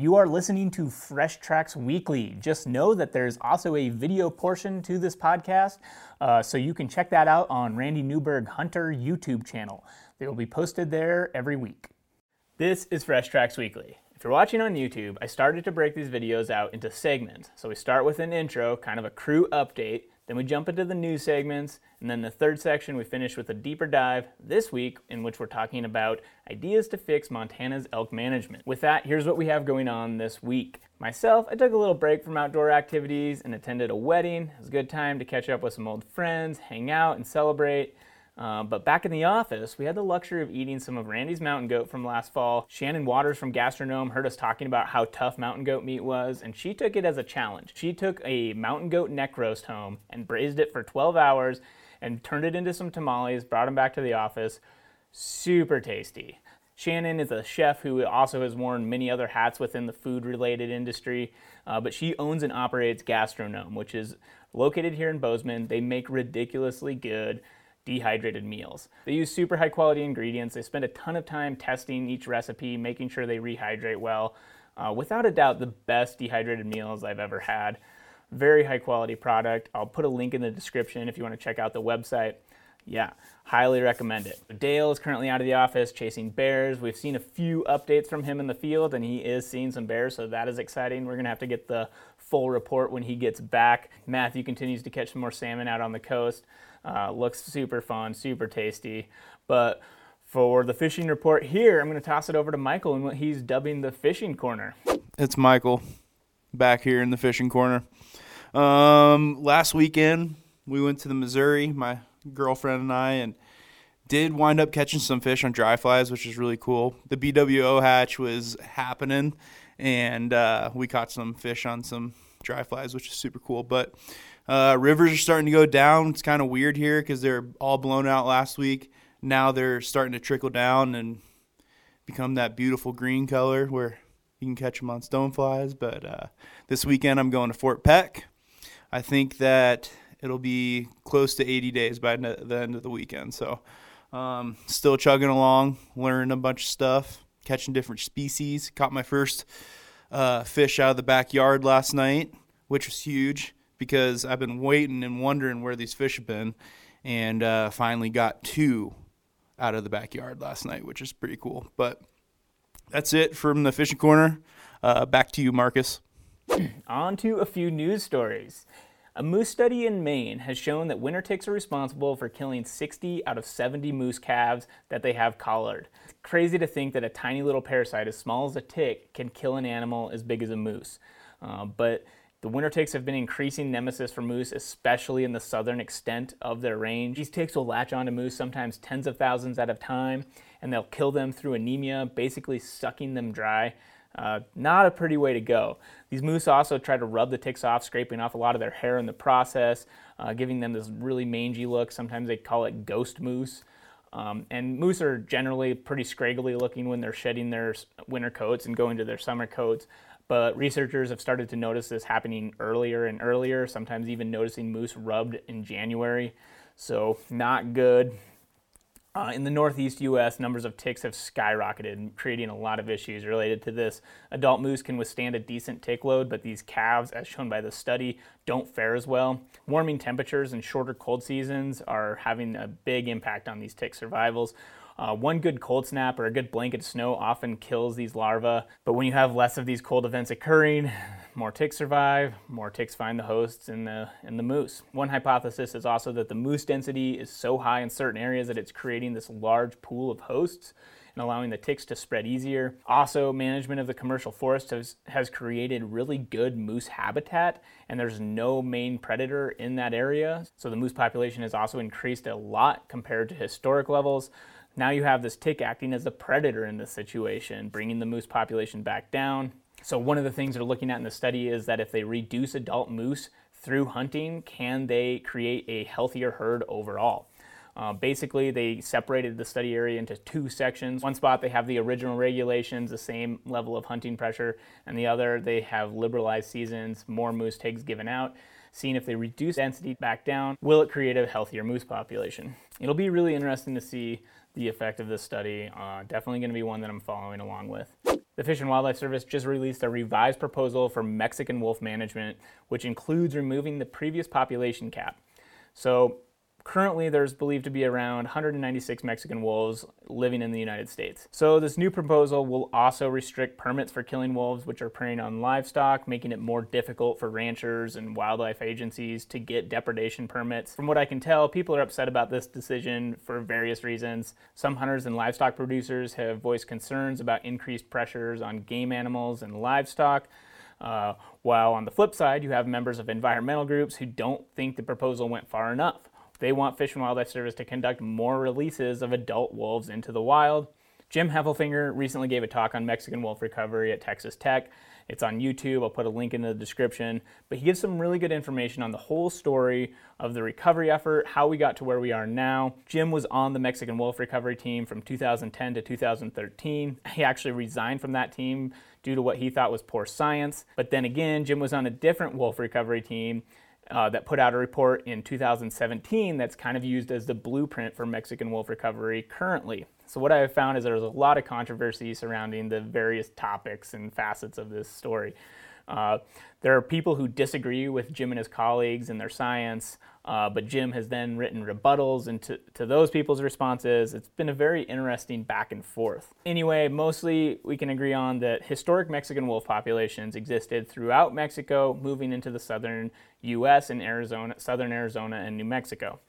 You are listening to Fresh Tracks Weekly. Just know that there's also a video portion to this podcast, uh, so you can check that out on Randy Newberg Hunter YouTube channel. They will be posted there every week. This is Fresh Tracks Weekly. If you're watching on YouTube, I started to break these videos out into segments. So we start with an intro, kind of a crew update, then we jump into the news segments, and then the third section we finish with a deeper dive this week in which we're talking about ideas to fix Montana's elk management. With that, here's what we have going on this week. Myself, I took a little break from outdoor activities and attended a wedding. It was a good time to catch up with some old friends, hang out, and celebrate. Uh, but back in the office, we had the luxury of eating some of Randy's mountain goat from last fall. Shannon Waters from Gastrognome heard us talking about how tough mountain goat meat was, and she took it as a challenge. She took a mountain goat neck roast home and braised it for 12 hours and turned it into some tamales, brought them back to the office. Super tasty. Shannon is a chef who also has worn many other hats within the food related industry, uh, but she owns and operates Gastrognome, which is located here in Bozeman. They make ridiculously good dehydrated meals. They use super high quality ingredients. They spend a ton of time testing each recipe, making sure they rehydrate well. Uh, without a doubt, the best dehydrated meals I've ever had. Very high quality product. I'll put a link in the description if you want to check out the website. Yeah, highly recommend it. Dale is currently out of the office chasing bears. We've seen a few updates from him in the field, and he is seeing some bears, so that is exciting. We're going to have to get the full report when he gets back. Matthew continues to catch some more salmon out on the coast. Uh, looks super fun, super tasty. But for the fishing report here, I'm going to toss it over to Michael and what he's dubbing the fishing corner. It's Michael back here in the fishing corner. Um, last weekend, we went to the Missouri, my girlfriend and I, and did wind up catching some fish on dry flies, which is really cool. The BWO hatch was happening, and uh, we caught some fish on some dry flies, which is super cool. But uh, rivers are starting to go down. It's kind of weird here because they're all blown out last week. Now they're starting to trickle down and become that beautiful green color where you can catch them on stoneflies. But uh, this weekend I'm going to Fort Peck. I think that it'll be close to 80 days by the end of the weekend. So um, still chugging along, learning a bunch of stuff, catching different species. Caught my first uh, fish out of the backyard last night, which was huge because I've been waiting and wondering where these fish have been, and uh, finally got two out of the backyard last night, which is pretty cool. But that's it from the fishing corner. Uh, back to you, Marcus. On to a few news stories. A moose study in Maine has shown that winter ticks are responsible for killing 60 out of 70 moose calves that they have collared. It's crazy to think that a tiny little parasite as small as a tick can kill an animal as big as a moose. Uh, but the winter ticks have been increasing nemesis for moose, especially in the southern extent of their range. These ticks will latch onto moose sometimes tens of thousands at a time, and they'll kill them through anemia, basically sucking them dry. Uh, not a pretty way to go. These moose also try to rub the ticks off, scraping off a lot of their hair in the process, uh, giving them this really mangy look. Sometimes they call it ghost moose. Um, and moose are generally pretty scraggly looking when they're shedding their winter coats and going to their summer coats. But researchers have started to notice this happening earlier and earlier, sometimes even noticing moose rubbed in January. So, not good. Uh, in the northeast U.S., numbers of ticks have skyrocketed, creating a lot of issues related to this. Adult moose can withstand a decent tick load, but these calves, as shown by the study, don't fare as well. Warming temperatures and shorter cold seasons are having a big impact on these tick survivals. Uh, one good cold snap or a good blanket of snow often kills these larvae, but when you have less of these cold events occurring, more ticks survive, more ticks find the hosts in the, in the moose. One hypothesis is also that the moose density is so high in certain areas that it's creating this large pool of hosts and allowing the ticks to spread easier. Also, management of the commercial forest has, has created really good moose habitat, and there's no main predator in that area. So the moose population has also increased a lot compared to historic levels. Now you have this tick acting as a predator in this situation, bringing the moose population back down. So one of the things they're looking at in the study is that if they reduce adult moose through hunting, can they create a healthier herd overall? Uh, basically, they separated the study area into two sections. One spot, they have the original regulations, the same level of hunting pressure, and the other, they have liberalized seasons, more moose tags given out seeing if they reduce density back down, will it create a healthier moose population? It'll be really interesting to see the effect of this study. Uh, definitely going to be one that I'm following along with. The Fish and Wildlife Service just released a revised proposal for Mexican wolf management, which includes removing the previous population cap. So, currently there's believed to be around 196 Mexican wolves living in the United States. So this new proposal will also restrict permits for killing wolves which are preying on livestock, making it more difficult for ranchers and wildlife agencies to get depredation permits. From what I can tell, people are upset about this decision for various reasons. Some hunters and livestock producers have voiced concerns about increased pressures on game animals and livestock. Uh, while on the flip side, you have members of environmental groups who don't think the proposal went far enough. They want Fish and Wildlife Service to conduct more releases of adult wolves into the wild. Jim Heffelfinger recently gave a talk on Mexican wolf recovery at Texas Tech. It's on YouTube. I'll put a link in the description. But he gives some really good information on the whole story of the recovery effort, how we got to where we are now. Jim was on the Mexican wolf recovery team from 2010 to 2013. He actually resigned from that team due to what he thought was poor science. But then again, Jim was on a different wolf recovery team uh, that put out a report in 2017 that's kind of used as the blueprint for Mexican wolf recovery currently. So, what I have found is there's a lot of controversy surrounding the various topics and facets of this story. Uh, there are people who disagree with Jim and his colleagues and their science, uh, but Jim has then written rebuttals into to those people's responses. It's been a very interesting back and forth. Anyway, mostly we can agree on that historic Mexican wolf populations existed throughout Mexico, moving into the southern U.S. and Arizona, southern Arizona and New Mexico.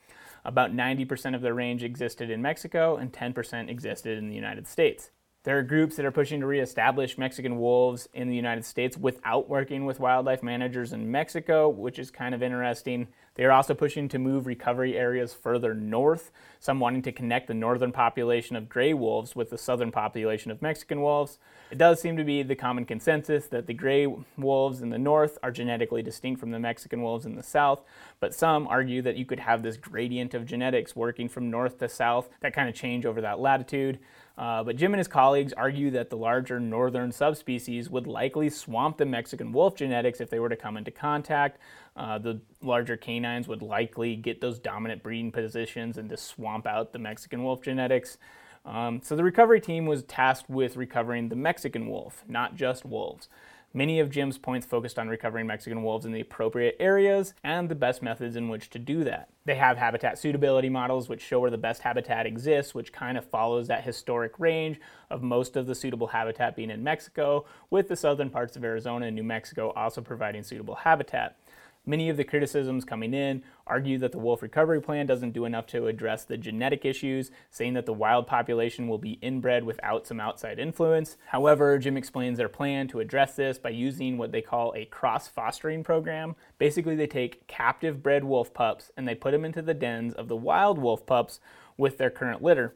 About 90% of their range existed in Mexico, and 10% existed in the United States. There are groups that are pushing to reestablish Mexican wolves in the United States without working with wildlife managers in Mexico, which is kind of interesting. They are also pushing to move recovery areas further north, some wanting to connect the northern population of gray wolves with the southern population of Mexican wolves. It does seem to be the common consensus that the gray wolves in the north are genetically distinct from the Mexican wolves in the south, but some argue that you could have this gradient of genetics working from north to south that kind of change over that latitude. Uh, but Jim and his colleagues argue that the larger northern subspecies would likely swamp the Mexican wolf genetics if they were to come into contact. Uh, the larger canines would likely get those dominant breeding positions and to swamp out the Mexican wolf genetics. Um, so the recovery team was tasked with recovering the Mexican wolf, not just wolves. Many of Jim's points focused on recovering Mexican wolves in the appropriate areas and the best methods in which to do that. They have habitat suitability models which show where the best habitat exists, which kind of follows that historic range of most of the suitable habitat being in Mexico, with the southern parts of Arizona and New Mexico also providing suitable habitat. Many of the criticisms coming in argue that the wolf recovery plan doesn't do enough to address the genetic issues, saying that the wild population will be inbred without some outside influence. However, Jim explains their plan to address this by using what they call a cross fostering program. Basically, they take captive bred wolf pups and they put them into the dens of the wild wolf pups with their current litter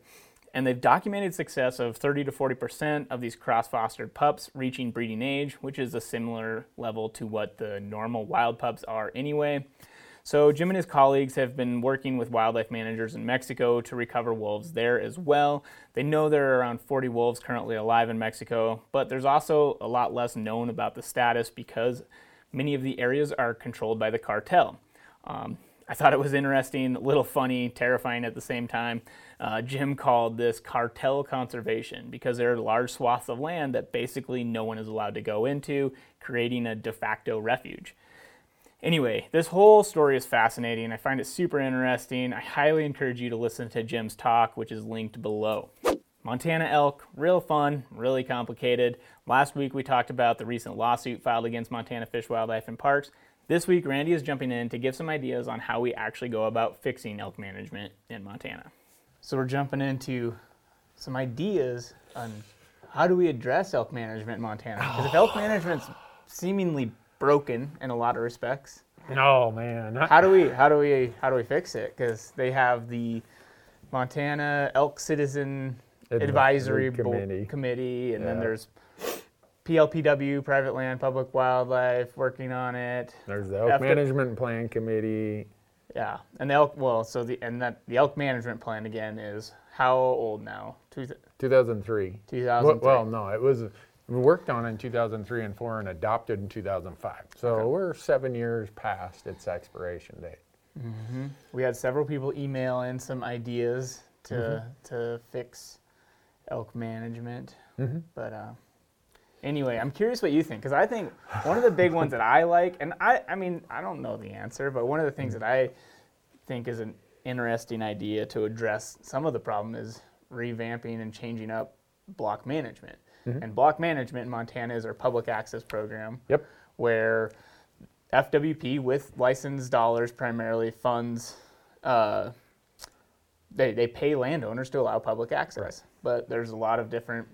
and they've documented success of 30 to 40% of these cross-fostered pups reaching breeding age, which is a similar level to what the normal wild pups are anyway. So Jim and his colleagues have been working with wildlife managers in Mexico to recover wolves there as well. They know there are around 40 wolves currently alive in Mexico, but there's also a lot less known about the status because many of the areas are controlled by the cartel. Um, I thought it was interesting, a little funny, terrifying at the same time. Uh, Jim called this cartel conservation because there are large swaths of land that basically no one is allowed to go into, creating a de facto refuge. Anyway, this whole story is fascinating. I find it super interesting. I highly encourage you to listen to Jim's talk, which is linked below. Montana elk, real fun, really complicated. Last week we talked about the recent lawsuit filed against Montana Fish, Wildlife, and Parks. This week, Randy is jumping in to give some ideas on how we actually go about fixing elk management in Montana. So we're jumping into some ideas on how do we address elk management in Montana? Because if elk management's seemingly broken in a lot of respects, Oh man. how do we how do we how do we fix it? Because they have the Montana Elk Citizen Advisory Advisory Bo- Committee. Committee, and then there's PLPW, Private Land, Public Wildlife, working on it. There's the Elk After- Management Plan Committee. Yeah, and the elk. Well, so the and that the elk management plan again is how old now? Two, 2003. 2003. Well, no, it was we worked on in 2003 and 4 and adopted in 2005. So Okay. we're seven years past its expiration date. we had several people email in some ideas to Mm-hmm. to fix elk management, Mhm. but uh, Anyway, I'm curious what you think because I think one of the big ones that I like, and I, I mean, I don't know the answer, but one of the things that I think is an interesting idea to address some of the problem is revamping and changing up block management. And block management in Montana is our public access program Yep. where FWP with licensed dollars primarily funds. Uh, they, they pay landowners to allow public access, but there's a lot of different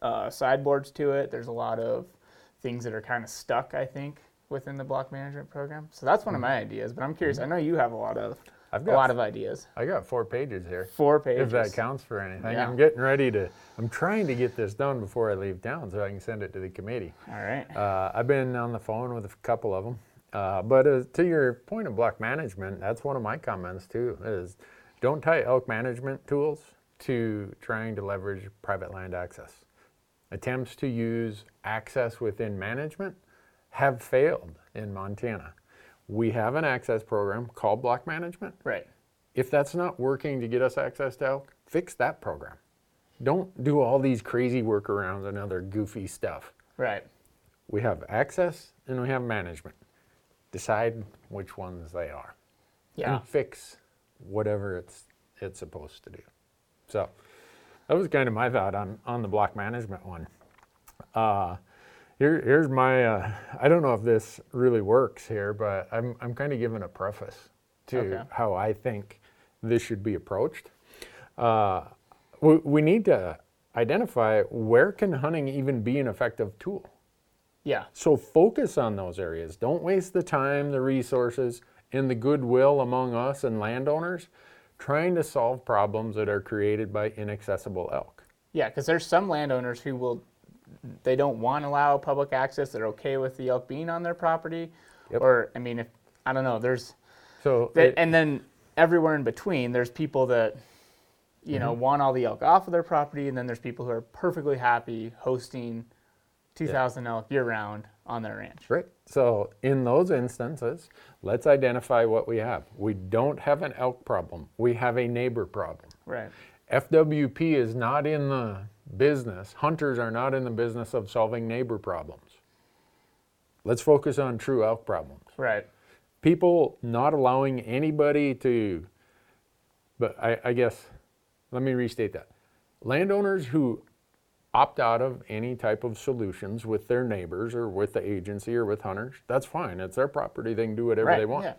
uh, sideboards to it. There's a lot of things that are kind of stuck, I think, within the block management program. So that's one of my ideas. But I'm curious. I know you have a lot of I've a got lot of ideas. I got four pages here. Four pages. If that counts for anything. Yeah. I'm getting ready to, I'm trying to get this done before I leave town so I can send it to the committee. All right. Uh, I've been on the phone with a couple of them. Uh, but uh, to your point of block management, that's one of my comments too, is don't tie elk management tools to trying to leverage private land access. Attempts to use access within management have failed in Montana. We have an access program called block management. right. If that's not working to get us access to elk, fix that program. Don't do all these crazy workarounds and other goofy stuff. Right. We have access and we have management. Decide which ones they are. Yeah. And fix whatever it's it's supposed to do. So that was kind of my thought on, on the block management one. Uh, here, here's my, uh, I don't know if this really works here, but I'm, I'm kind of giving a preface to Okay. how I think this should be approached. Uh, we, we need to identify where can hunting even be an effective tool. Yeah. So focus on those areas. Don't waste the time, the resources, and the goodwill among us and landowners trying to solve problems that are created by inaccessible elk. Yeah, because there's some landowners who will, they don't want to allow public access. They're okay with the elk being on their property, Yep. or I mean, if I don't know, there's So that, it- and then everywhere in between, there's people that, you know, mm-hmm. want all the elk off of their property, and then there's people who are perfectly happy hosting 2,000 elk year round on their ranch. Right. So in those instances, let's identify what we have. We don't have an elk problem. We have a neighbor problem. Right. FWP is not in the business, hunters are not in the business of solving neighbor problems. Let's focus on true elk problems. Right. people not allowing anybody to, but I, I guess, let me restate that. Landowners who opt out of any type of solutions with their neighbors or with the agency or with hunters, that's fine. It's their property. They can do whatever Right. they want. Yeah.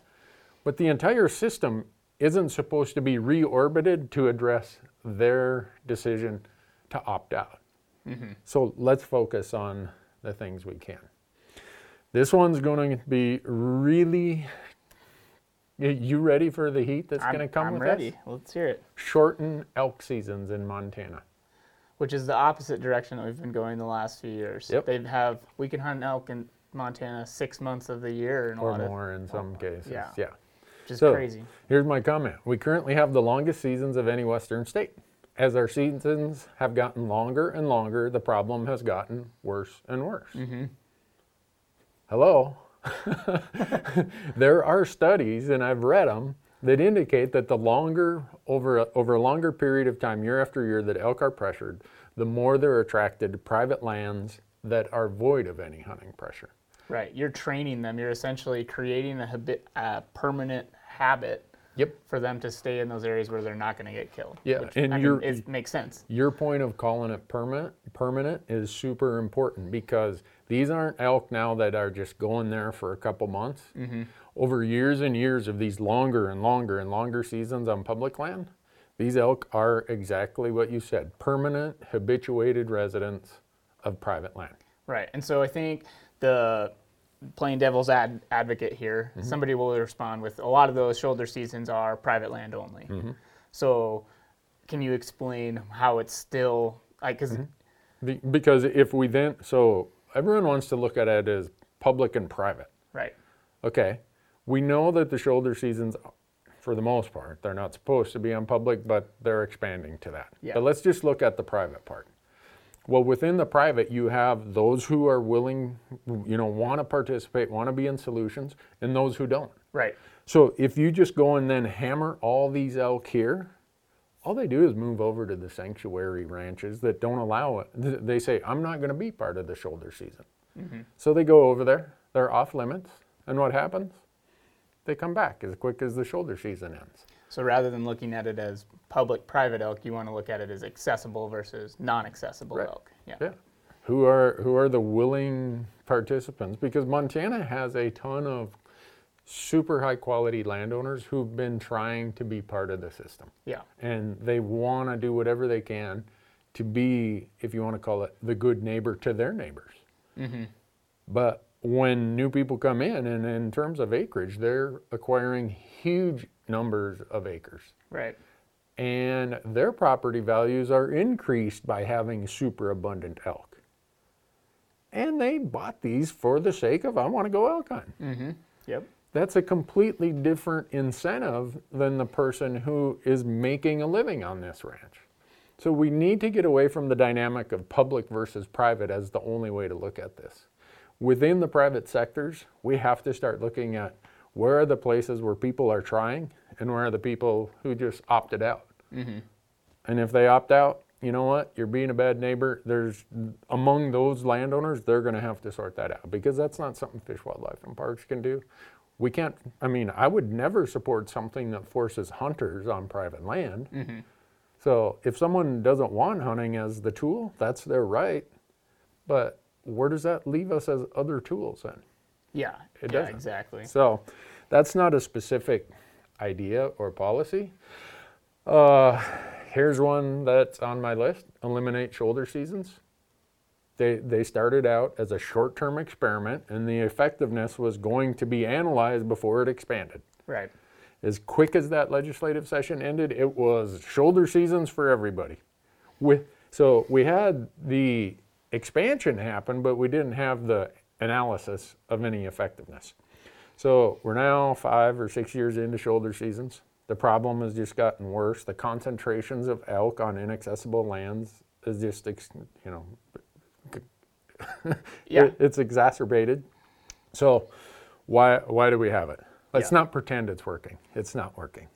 But the entire system isn't supposed to be reorbited to address their decision to opt out. Mm-hmm. So let's focus on the things we can. This one's going to be really. You ready for the heat that's going to come I'm with ready. this? Let's hear it. Shorten elk seasons in Montana. Which is the opposite direction that we've been going the last few years. Yep. They have we can hunt elk in Montana six months of the year in a or lot of, more in some cases. yeah. yeah. which is So- crazy. Here's my comment. We currently have the longest seasons of any western state. As our seasons have gotten longer and longer, the problem has gotten worse and worse. Mm-hmm. Hello? there are studies, and I've read them, that indicate that the longer, over a, over a longer period of time, year after year, that elk are pressured, the more they're attracted to private lands that are void of any hunting pressure. Right. You're training them. You're essentially creating a habit, a permanent habit Yep. for them to stay in those areas where they're not going to get killed. Yeah, Which, and I mean, it makes sense. Your point of calling it permanent, permanent is super important because these aren't elk now that are just going there for a couple months. Mm-hmm. Over years and years of these longer and longer and longer seasons on public land, these elk are exactly what you said, permanent, habituated residents of private land. Right. And so I think the playing devil's ad- advocate here, Mm-hmm. somebody will respond with a lot of those shoulder seasons are private land only. Mm-hmm. So can you explain how it's still like because Mm-hmm. Be- Because if we then, so everyone wants to look at it as public and private. right. Okay, we know that the shoulder seasons, for the most part, they're not supposed to be on public, but they're expanding to that. Yeah. But let's just look at the private part. Well, within the private, you have those who are willing, you know, want to participate, want to be in solutions, and those who don't. Right. So if you just go and then hammer all these elk here, all they do is move over to the sanctuary ranches that don't allow it. They say, I'm not going to be part of the shoulder season. Mm-hmm. So they go over there, they're off limits, and what happens? They come back as quick as the shoulder season ends. So rather than looking at it as public private elk, you want to look at it as accessible versus non-accessible Right. elk. Yeah. Yeah. Who are who are the willing participants? Because Montana has a ton of super high quality landowners who've been trying to be part of the system. Yeah. And they want to do whatever they can to be, if you want to call it, the good neighbor to their neighbors. Mm-hmm. But when new people come in, and in terms of acreage, they're acquiring huge numbers of acres Right. and their property values are increased by having super abundant elk. And they bought these for the sake of I want to go elk hunting. Mm-hmm. Yep. That's a completely different incentive than the person who is making a living on this ranch. So we need to get away from the dynamic of public versus private as the only way to look at this. Within the private sectors, we have to start looking at where are the places where people are trying and where are the people who just opted out. Mm-hmm. And if they opt out, you know what? You're being a bad neighbor. There's among those landowners, they're going to have to sort that out because that's not something Fish, Wildlife, and Parks can do. We can't. I mean, I would never support something that forces hunters on private land. Mm-hmm. So if someone doesn't want hunting as the tool, that's their right. But where does that leave us as other tools then? Yeah. It yeah. doesn't. Exactly. So that's not a specific idea or policy. Uh, here's one that's on my list eliminate shoulder seasons. They, they started out as a short term experiment, and the effectiveness was going to be analyzed before it expanded. Right. As quick as that legislative session ended, it was shoulder seasons for everybody. With, so we had the expansion happen, but we didn't have the analysis of any effectiveness. So we're now five or six years into shoulder seasons. The problem has just gotten worse. The concentrations of elk on inaccessible lands is just, ex- you know, Yeah. it's exacerbated. So why why do we have it? Let's Yeah. not pretend it's working. It's not working.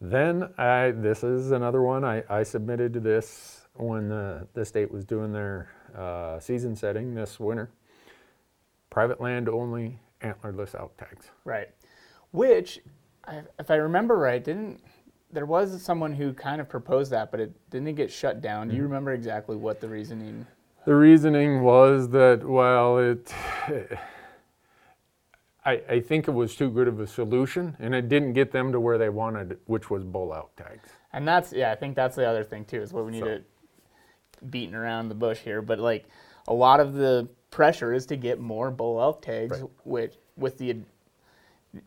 Then I this is another one I, I submitted to this when the, the state was doing their uh, season setting this winter. Private land only antlerless elk tags. Right. Which, if I remember right, didn't there was someone who kind of proposed that, but it didn't it get shut down? Do you mm-hmm. remember exactly what the reasoning? The reasoning was that well it I, I think it was too good of a solution and it didn't get them to where they wanted, which was bull elk tags. And that's yeah, I think that's the other thing too is what we need So- to beating around the bush here. But like a lot of the pressure is to get more bull elk tags, Right. which with the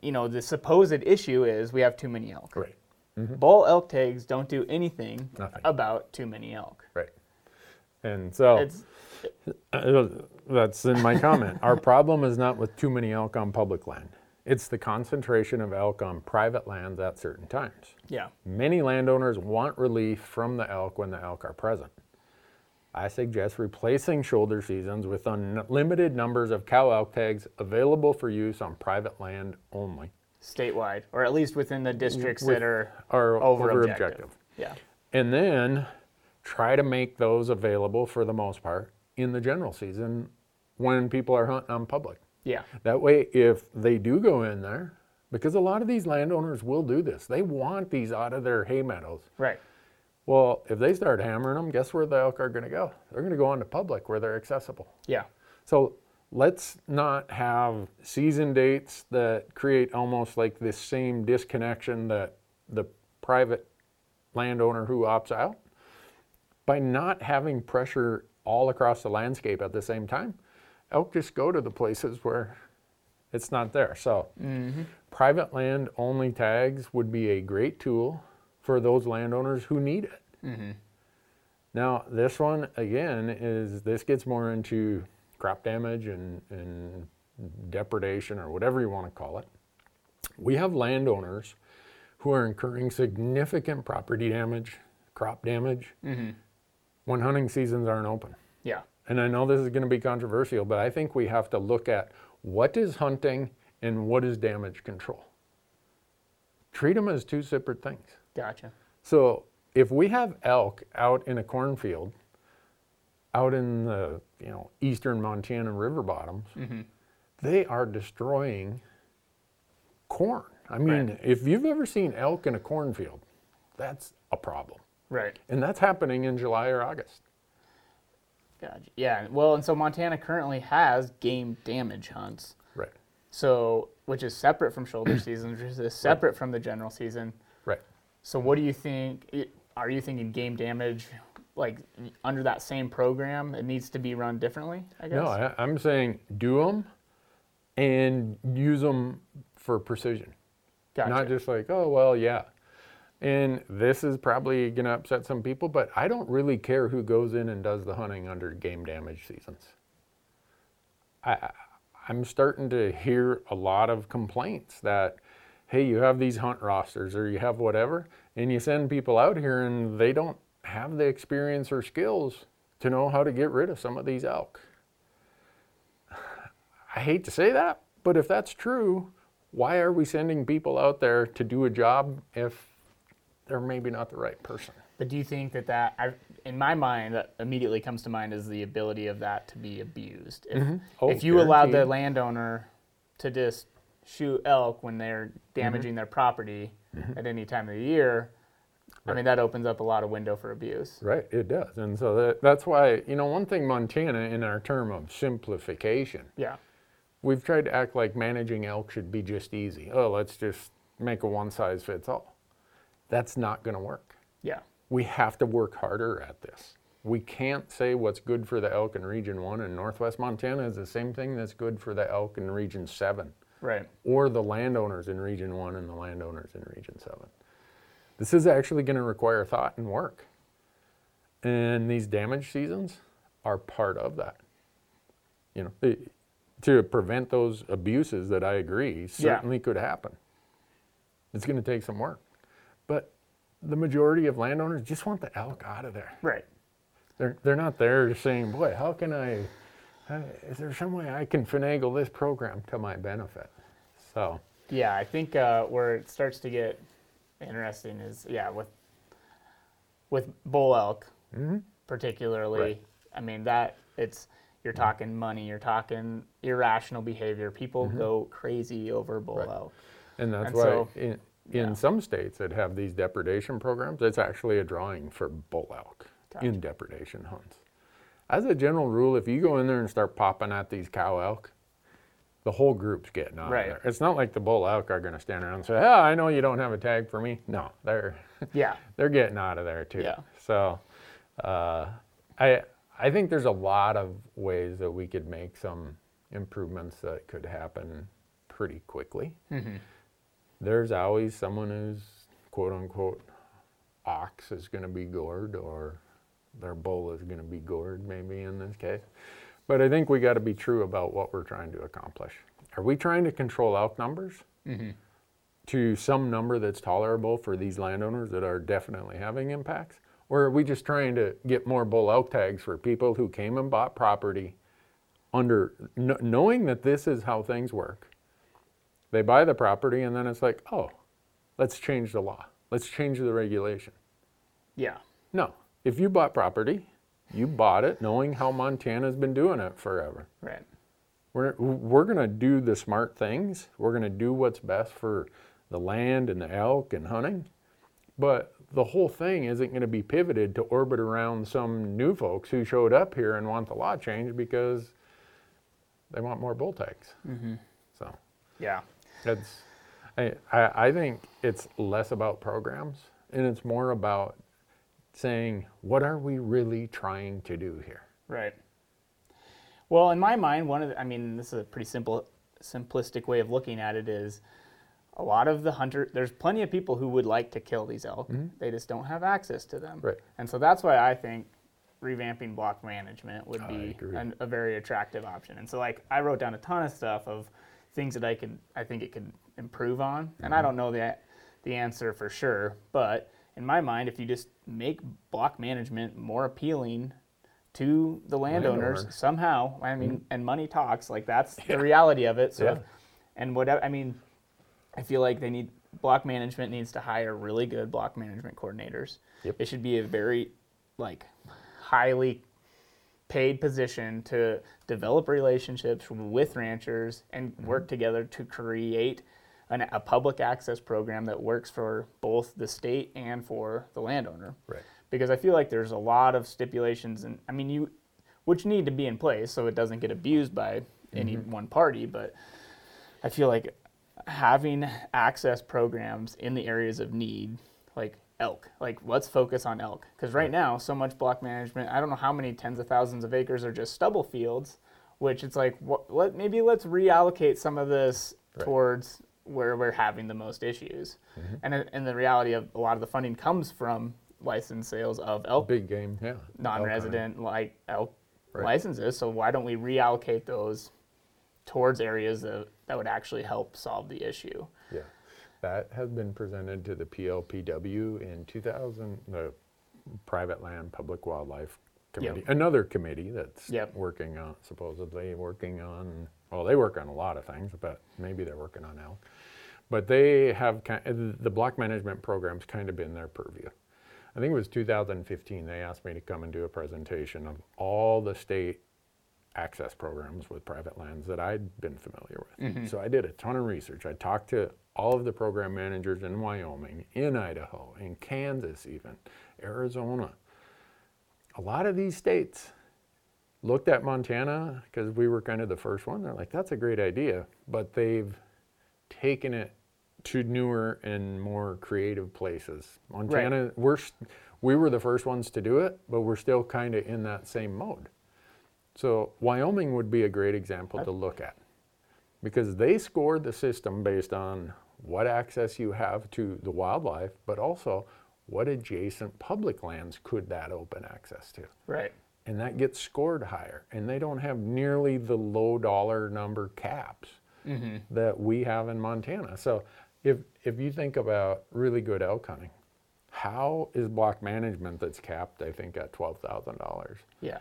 you know the supposed issue is we have too many elk. Right. Bull elk tags don't do anything Nothing. about too many elk. Right. And so It's Uh, That's in my comment. Our problem is not with too many elk on public land. It's the concentration of elk on private lands at certain times. yeah, Many landowners want relief from the elk when the elk are present. I suggest replacing shoulder seasons with unlimited numbers of cow elk tags available for use on private land only. statewide or at least within the districts With- that are Are over, over objective. objective. Yeah. And then try to make those available for the most part in the general season when people are hunting on um, public. Yeah. That way, if they do go in there, because a lot of these landowners will do this, they want these out of their hay meadows. Right. Well, if they start hammering them, guess where the elk are going to go? They're going to go on to public where they're accessible. Yeah. So let's not have season dates that create almost like this same disconnection that the private landowner who opts out. By not having pressure all across the landscape at the same time, elk just go to the places where it's not there. So mm-hmm. private land only tags would be a great tool for those landowners who need it. Mm-hmm. Now, this one again is this gets more into crop damage and, and depredation or whatever you want to call it. We have landowners who are incurring significant property damage, crop damage, mm-hmm. when hunting seasons aren't open. Yeah. And I know this is going to be controversial, but I think we have to look at what is hunting and what is damage control. Treat them as two separate things. Gotcha. So if we have elk out in a cornfield, out in the you know eastern Montana river bottoms, mm-hmm. they are destroying corn. I mean, Right. if you've ever seen elk in a cornfield, that's a problem, Right. and that's happening in July or August. Gotcha. Yeah. Well, and so Montana currently has game damage hunts. Right. So, which is separate from shoulder season, which is separate from the general season. Right. So, what do you think? Are you thinking game damage, like under that same program, it needs to be run differently? I guess. No, I, I'm saying do them and use them for precision. gotcha. Not just like, oh, well, yeah. And this is probably going to upset some people, but I don't really care who goes in and does the hunting under game damage seasons. I, I- I'm starting to hear a lot of complaints that, hey, you have these hunt rosters or you have whatever, and you send people out here and they don't have the experience or skills to know how to get rid of some of these elk. I hate to say that, but if that's true, why are we sending people out there to do a job if they're maybe not the right person? But do you think that that, I, in my mind, that immediately comes to mind is the ability of that to be abused. If, mm-hmm. Oh, if you allowed the landowner to just shoot elk when they're Mm-hmm. damaging their property at any time of the year, I mean, that opens up a lot of window for abuse. Right, it does. And so that, that's why, you know, one thing Montana, in our term of simplification, Yeah. we've tried to act like managing elk should be just easy. Oh, let's just make a one size fits all. That's not going to work. Yeah. we have to work harder at this. We can't say what's good for the elk in Region 1 in Northwest Montana is the same thing that's good for the elk in Region 7 Right. or the landowners in Region 1 and the landowners in Region 7. This is actually going to require thought and work. And these damage seasons are part of that. You know, it- to prevent those abuses that I agree certainly could happen. It's going to take some work. But the majority of landowners just want the elk out of there. Right. They're, they're not there saying, boy, how can I, is there some way I can finagle this program to my benefit? So, Yeah, I think uh, where it starts to get interesting is yeah with with bull elk mm-hmm. particularly. Right. I mean that it's you're mm-hmm. talking money, you're talking irrational behavior. People mm-hmm. go crazy over bull Right. elk. and that's And why so- in, in yeah. some states that have these depredation programs, it's actually a drawing for bull elk in depredation hunts. As a general rule, if you go in there and start popping at these cow elk, the whole group's getting out Right. of there. It's not like the bull elk are going to stand around and say, "Yeah, I know you don't have a tag for me." No, they're Yeah. they're getting out of there too. Yeah. So, uh, I I think there's a lot of ways that we could make some improvements that could happen pretty quickly. There's always someone who's quote unquote ox is going to be gored or their bull is going to be gored maybe in this case. But I think we got to be true about what we're trying to accomplish. Are we trying to control elk numbers? Mm-hmm. to some number that's tolerable for these landowners that are definitely having impacts? Or are we just trying to get more bull elk tags for people who came and bought property under kn- knowing that this is how things work? They buy the property and then it's like, oh, let's change the law. Let's change the regulation. Yeah. No. If you bought property, you bought it knowing how Montana's been doing it forever. Right. We're, we're going to do the smart things. We're going to do what's best for the land and the elk and hunting. But the whole thing isn't going to be pivoted to orbit around some new folks who showed up here and want the law changed because they want more bull tags. Mm-hmm. So Yeah. it's, I, I, I think it's less about programs and it's more about saying, what are we really trying to do here? Right. Well, in my mind, one of the, I mean, this is a pretty simple, simplistic way of looking at it is a lot of the hunter, there's plenty of people who would like to kill these elk. Mm-hmm. They just don't have access to them. Right. And so that's why I think revamping block management would be an, a very attractive option. And so like I wrote down a ton of stuff of things that I could, I think it could improve on. And I mm-hmm. don't know the, the answer for sure, but in my mind, if you just make block management more appealing to the landowners Landowner. somehow. I mean, and money talks. Like that's the reality of it. So, Yeah. if- and whatever. I mean, I feel like they need block management needs to hire really good block management coordinators. Yep. It should be a very like highly paid position to develop relationships with ranchers and Mm-hmm. work together to create an, a public access program that works for both the state and for the landowner. Right. Because I feel like there's a lot of stipulations and I mean you which need to be in place so it doesn't get abused by any Mm-hmm. one party, but I feel like having access programs in the areas of need, like elk, like let's focus on elk. Because right now, so much block management, I don't know how many tens of thousands of acres are just stubble fields, which it's like, what, let, maybe let's reallocate some of this Right. towards where we're having the most issues. Mm-hmm. And, it- and the reality of a lot of the funding comes from license sales of elk Big game, yeah. non-resident like elk Right. licenses. So why don't we reallocate those towards areas that, that would actually help solve the issue? Yeah, that has been presented to the PLPW in 2000, the Private Land Public Wildlife Committee, another committee that's Yep. working on, supposedly working on, well, they work on a lot of things, but maybe they're working on elk. But they have, the block management program's kind of been their purview. I think it was 2015, they asked me to come and do a presentation of all the state access programs with private lands that I'd been familiar with. Mm-hmm. So I did a ton of research. I talked to all of the program managers in Wyoming, in Idaho, in Kansas, even, Arizona. A lot of these states looked at Montana because we were kind of the first one. They're like, that's a great idea, but they've taken it to newer and more creative places. Montana, we're we were the first ones to do it, but we're still kind of in that same mode. So Wyoming would be a great example to look at because they scored the system based on what access you have to the wildlife, but also what adjacent public lands could that open access to. Right. And that gets scored higher. And they don't have nearly the low dollar number caps mm-hmm. that we have in Montana. So if, if you think about really good elk hunting, how is block management that's capped, I think, at $12,000? Yeah.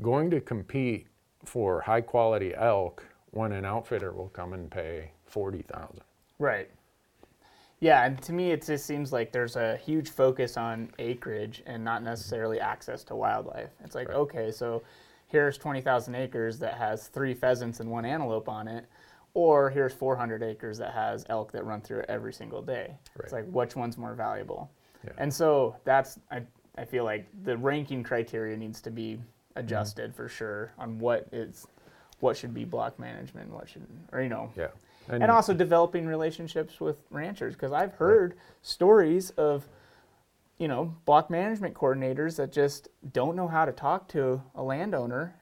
going to compete for high quality elk when an outfitter will come and pay 40,000. Right. Yeah, and to me, it just seems like there's a huge focus on acreage and not necessarily access to wildlife. It's like, Right. okay, so here's 20,000 acres that has three pheasants and one antelope on it, or here's 400 acres that has elk that run through it every single day. It's like, which one's more valuable? Yeah. And so that's, I, I feel like the ranking criteria needs to be adjusted for sure on what is, what should be block management, what should, or you know, Yeah. and, also developing relationships with ranchers because I've heard stories of you know block management coordinators that just don't know how to talk to a landowner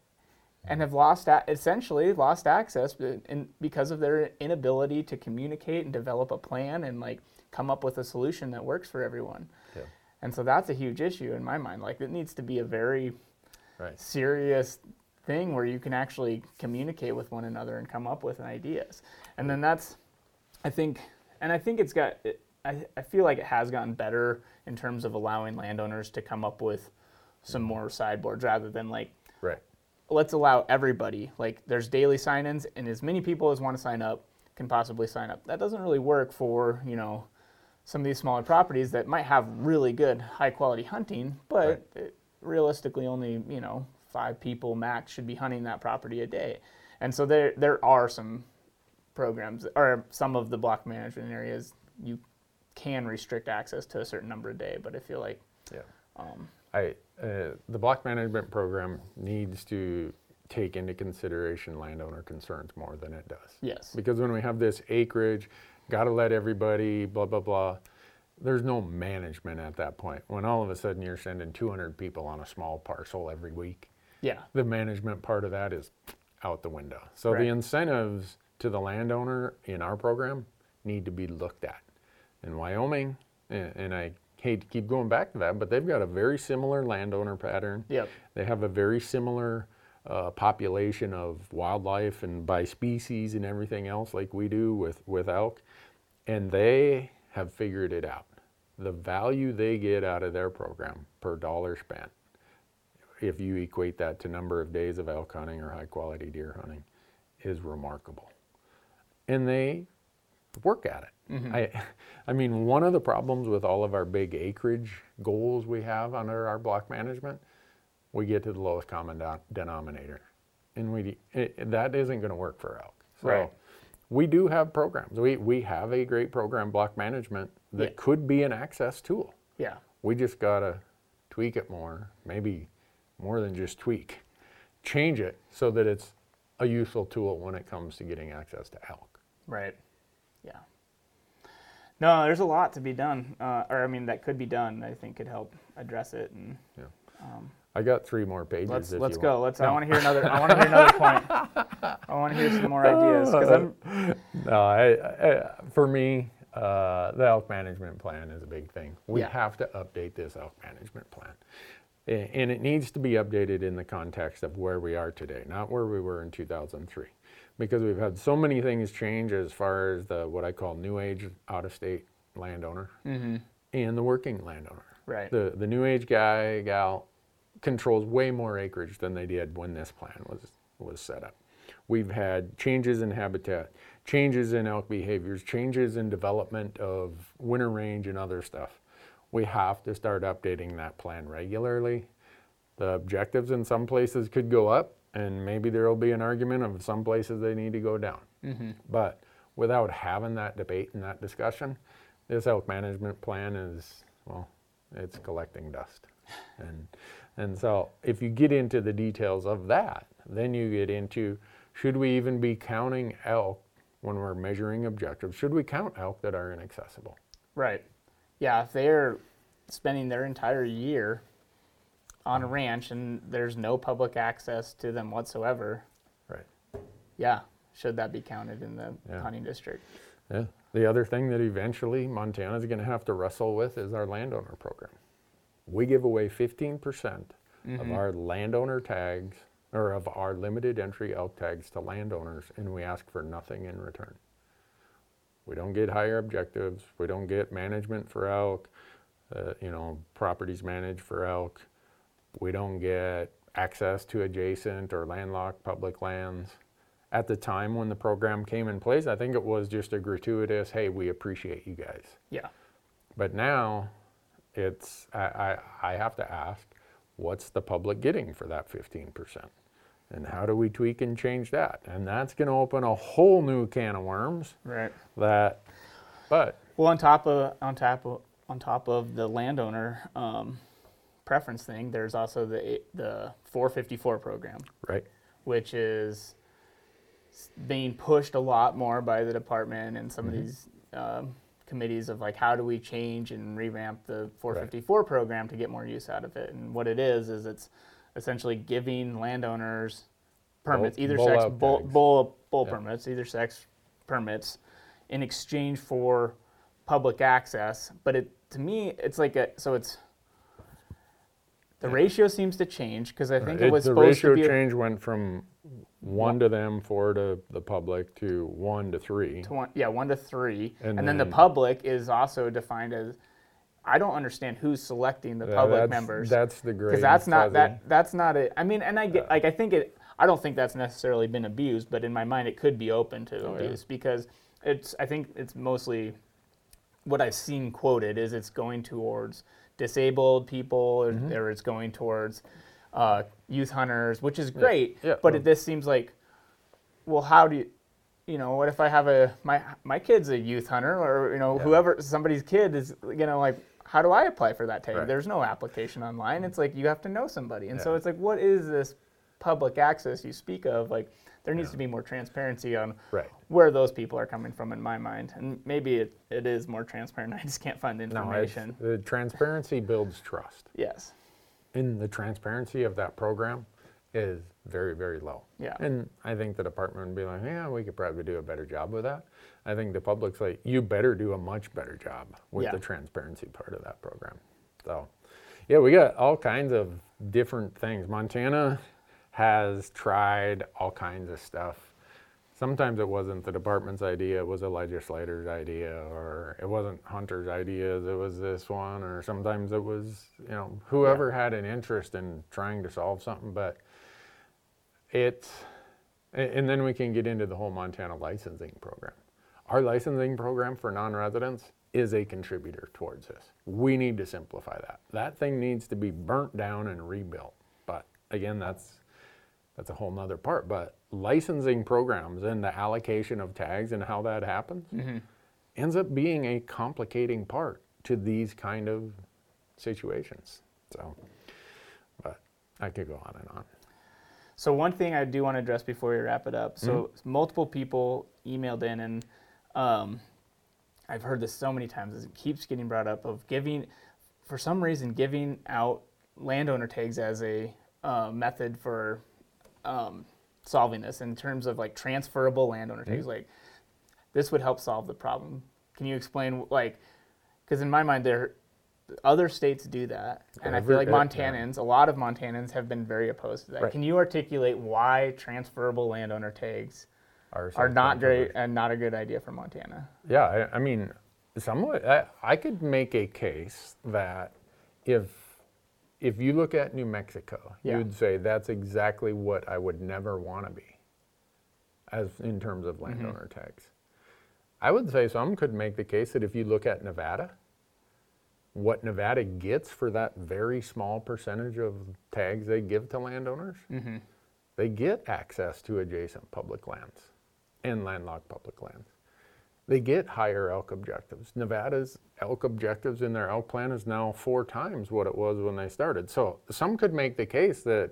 and have lost essentially lost access in, because of their inability to communicate and develop a plan and like come up with a solution that works for everyone Yeah. and so that's a huge issue in my mind like it needs to be a very Right. serious thing where you can actually communicate with one another and come up with ideas. And then that's, I think, and I think it's got, it, I, I feel like it has gotten better in terms of allowing landowners to come up with some mm-hmm. more sideboards rather than like. Let's allow everybody, like there's daily sign ins and as many people as want to sign up can possibly sign up. That doesn't really work for, you know, some of these smaller properties that might have really good high quality hunting, but it, realistically only, you know, five people max should be hunting that property a day. And so there there are some programs or some of the block management areas you can restrict access to a certain number a day, but I feel like Yeah. um, I, uh, the block management program needs to take into consideration landowner concerns more than it does. yes. Because when we have this acreage, got to let everybody, blah, blah, blah, there's no management at that point. When all of a sudden you're sending 200 people on a small parcel every week, Yeah. the management part of that is out the window. So Right. the incentives to the landowner in our program need to be looked at. In Wyoming, and, and I hate to keep going back to that, but they've got a very similar landowner pattern. Yep. They have a very similar uh, population of wildlife and by species and everything else like we do with, with elk. And they have figured it out. The value they get out of their program per dollar spent if you equate that to number of days of elk hunting or high quality deer hunting, is remarkable. And they work at it. Mm-hmm. I, I mean, one of the problems with all of our big acreage goals we have under our block management, we get to the lowest common do- denominator, and we it, that isn't going to work for elk. So Right. we do have programs. We we have a great program, block management, that Yeah. could be an access tool. Yeah. We just gotta tweak it more, maybe more than just tweak, change it so that it's a useful tool when it comes to getting access to elk. Right. Yeah. No, there's a lot to be done, uh, or I mean, that could be done. I think could help address it. And I got three more pages. let's let's go. want. Let's. I want to hear another. I want to hear another point. I want to hear some more ideas because I'm. No, I, I, for me, uh, the elk management plan is a big thing. We Yeah. have to update this elk management plan. And it needs to be updated in the context of where we are today, not where we were in 2003. Because we've had so many things change as far as the what I call new age out of state landowner mm-hmm. and the working landowner. Right. The, the new age guy, gal controls way more acreage than they did when this plan was, was set up. We've had changes in habitat, changes in elk behaviors, changes in development of winter range and other stuff. We have to start updating that plan regularly. The objectives in some places could go up, and maybe there will be an argument of some places they need to go down. Mm-hmm. But without having that debate and that discussion, this elk management plan is, well, it's collecting dust. And, and so if you get into the details of that, then you get into should we even be counting elk when we're measuring objectives? Should we count elk that are inaccessible? Right. Yeah, if they're spending their entire year on a ranch and there's no public access to them whatsoever, Right. yeah, should that be counted in the Yeah. hunting district? Yeah. The other thing that eventually Montana is going to have to wrestle with is our landowner program. We give away 15% of our landowner tags or of our limited entry elk tags to landowners and we ask for nothing in return. We don't get higher objectives, we don't get management for elk, uh, you know, properties managed for elk. We don't get access to adjacent or landlocked public lands. At the time when the program came in place, I think it was just a gratuitous, hey, we appreciate you guys. Yeah. But now it's, I, I, I have to ask, what's the public getting for that 15%? And how do we tweak and change that? And that's going to open a whole new can of worms Right. that, but Well, on top of on top of on top of the landowner um, preference thing, there's also the the 454 program, right, which is being pushed a lot more by the department and some Mm-hmm. of these um, committees of like how do we change and revamp the 454 program to get more use out of it. And what it is is it's essentially giving landowners permits, Bull- either bull sex bull bull, bull Yeah. permits, either sex permits, in exchange for public access. But it to me, it's like a so it's the ratio seems to change because I think it, It- was the supposed to be a- change went from one to them, four to the public, to one to three. to one, yeah, one to three, and, And then, the public is also defined as. I don't understand who's selecting the Yeah, public that's- members That's the great. because that's not that that's not it. I mean, and I get like I think it. I don't think that's necessarily been abused, but in my mind, it could be open to Oh, yeah. abuse because it's. I think it's mostly what I've seen quoted is it's going towards disabled people or, Mm-hmm. or it's going towards uh, youth hunters, which is great. Yeah, but no. it, this seems like, well, how do you, you know, what if I have a my my kid's a youth hunter or you know Yeah. whoever somebody's kid is you know like how do I apply for that tag? Right. There's no application online. It's like you have to know somebody, and so it's like what is this public access you speak of? Like there needs Yeah. to be more transparency on Right. where those people are coming from in my mind. And maybe it, it is more transparent. I just can't find the No, information. the transparency builds trust. yes. And the transparency of that program is very, very low. Yeah. And I think the department would be like, yeah, we could probably do a better job with that. I think the public's like, you better do a much better job with Yeah. the transparency part of that program. So, yeah, we got all kinds of different things. Montana has tried all kinds of stuff. Sometimes it wasn't the department's idea, it was a legislator's idea, or it wasn't Hunter's ideas, it was this one, or sometimes it was, you know, whoever had an interest in trying to solve something, but it's, and then we can get into the whole Montana licensing program. Our licensing program for non-residents is a contributor towards this. We need to simplify that. That thing needs to be burnt down and rebuilt. But again, that's that's a whole nother part. But licensing programs and the allocation of tags and how that happens ends up being a complicating part to these kind of situations. So, but I could go on and on. So one thing I do want to address before we wrap it up. So multiple people emailed in, and um, I've heard this so many times. As it keeps getting brought up of giving, for some reason, giving out landowner tags as a uh, method for um, solving this in terms of like transferable landowner tags. Like this would help solve the problem. Can you explain like? Because in my mind, there other states do that, and I feel Every- like uh, yeah. Montanans, a lot of Montanans have been very opposed to that. Right. Can you articulate why transferable landowner tags Are, are not great and not a good idea for Montana? Yeah, I, I mean, somewhat. I, I could make a case that if if you look at New Mexico, Yeah. you'd say that's exactly what I would never want to be, as in terms of Mm-hmm. landowner tags. I would say some could make the case that if you look at Nevada, what Nevada gets for that very small percentage of tags they give to landowners, Mm-hmm. they get access to adjacent public lands and landlocked public lands. They get higher elk objectives. Nevada's elk objectives in their elk plan is now four times what it was when they started. So some could make the case that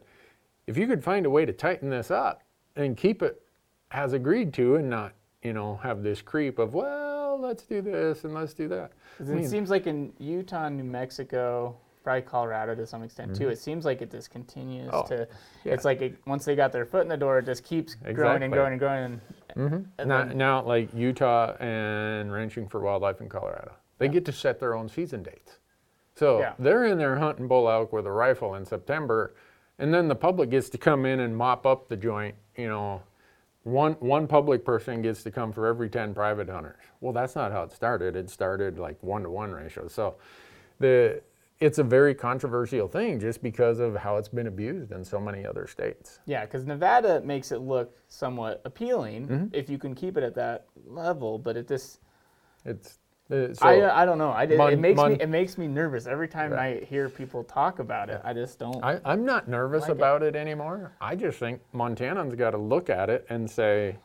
if you could find a way to tighten this up and keep it as agreed to and not, you know, have this creep of, well, let's do this and let's do that. I it seems like in Utah, New Mexico, probably Colorado to some extent too. It seems like it just continues Mm-hmm. Oh, to. yeah. It's like it, once they got their foot in the door, it just keeps growing and growing and growing. And, and now, then- now, like Utah and Ranching for Wildlife in Colorado, they get to set their own season dates. So Yeah. they're in there hunting bull elk with a rifle in September, and then the public gets to come in and mop up the joint. You know, one one public person gets to come for every ten private hunters. Well, that's not how it started. It started like one to one ratio. So the it's a very controversial thing just because of how it's been abused in so many other states. yeah, because Nevada makes it look somewhat appealing Mm-hmm. if you can keep it at that level, but it just. It's uh, so, I, I don't know. I did, it makes Mon- me it makes me nervous every time Right. I hear people talk about it. I just don't. I, I'm not nervous like about it. anymore. I just think Montanans got to look at it and say,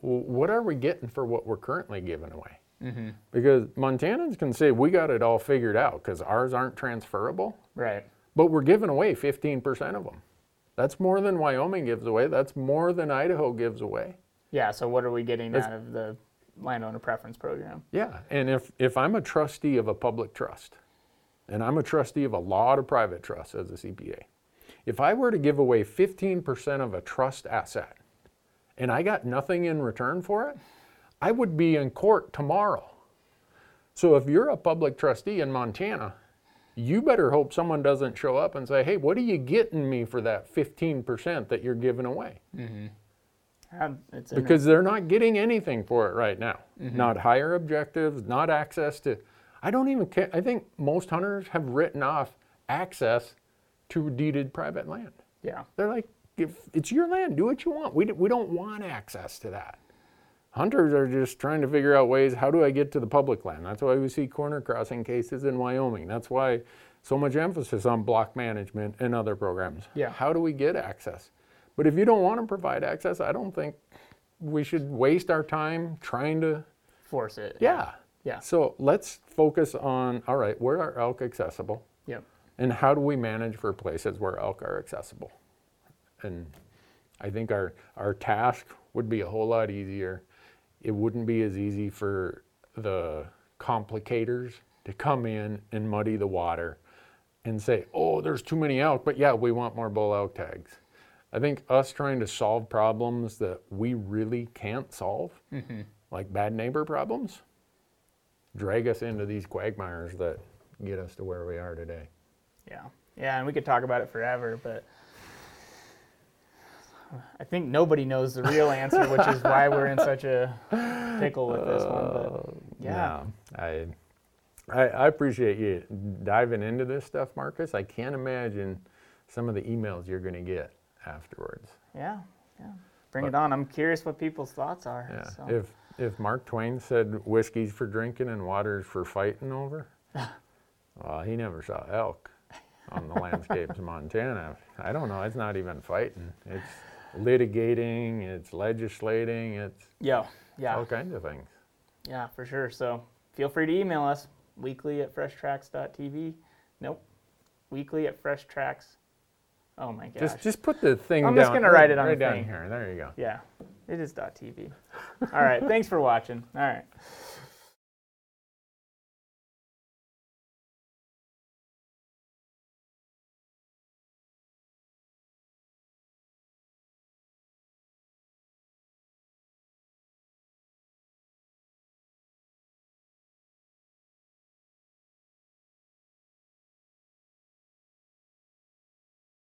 what are we getting for what we're currently giving away? Mm-hmm. Because Montanans can say, we got it all figured out because ours aren't transferable, right. but we're giving away 15% of them. That's more than Wyoming gives away. That's more than Idaho gives away. Yeah. So what are we getting That's- out of the landowner preference program? Yeah, and if, if I'm a trustee of a public trust, and I'm a trustee of a lot of private trusts as a CPA, if I were to give away 15% of a trust asset and I got nothing in return for it, I would be in court tomorrow. So if you're a public trustee in Montana, you better hope someone doesn't show up and say, hey, what are you getting me for that 15% that you're giving away? Um, It's in because they're not getting anything for it right now. Not higher objectives, not access to. I don't even care. I think most hunters have written off access to deeded private land. yeah. They're like, if it's your land, do what you want. We, we don't want access to that. Hunters are just trying to figure out ways how do I get to the public land? That's why we see corner crossing cases in Wyoming. That's why so much emphasis on block management and other programs. Yeah. How do we get access? But if you don't want to provide access, I don't think we should waste our time trying to. Force it. Yeah. Yeah. So let's focus on all right, where are elk accessible? Yep. And how do we manage for places where elk are accessible? And I think our, our task would be a whole lot easier. It wouldn't be as easy for the complicators to come in and muddy the water and say, oh, there's too many elk, but yeah, we want more bull elk tags. I think us trying to solve problems that we really can't solve, mm-hmm. like bad neighbor problems, drag us into these quagmires that get us to where we are today. Yeah. Yeah, and we could talk about it forever, but I think nobody knows the real answer, which is why we're in such a pickle with this one. But uh, yeah. No, I, I I appreciate you diving into this stuff, Marcus. I can't imagine some of the emails you're going to get afterwards. Yeah. Yeah. Bring it on. I'm curious what people's thoughts are. Yeah. so. If if Mark Twain said whiskey's for drinking and water's for fighting over, well, he never saw elk on the landscapes of Montana. I don't know. It's not even fighting. It's litigating. It's legislating. It's Yo, yeah, all kinds of things. yeah, for sure. So feel free to email us weekly at freshtracks.tv. Nope, weekly at freshtracks. Oh my gosh. Just just put the thing I'm down. just gonna write it on right the down thing. here. There you go. yeah, it is .tv. All right, thanks for watching. All right.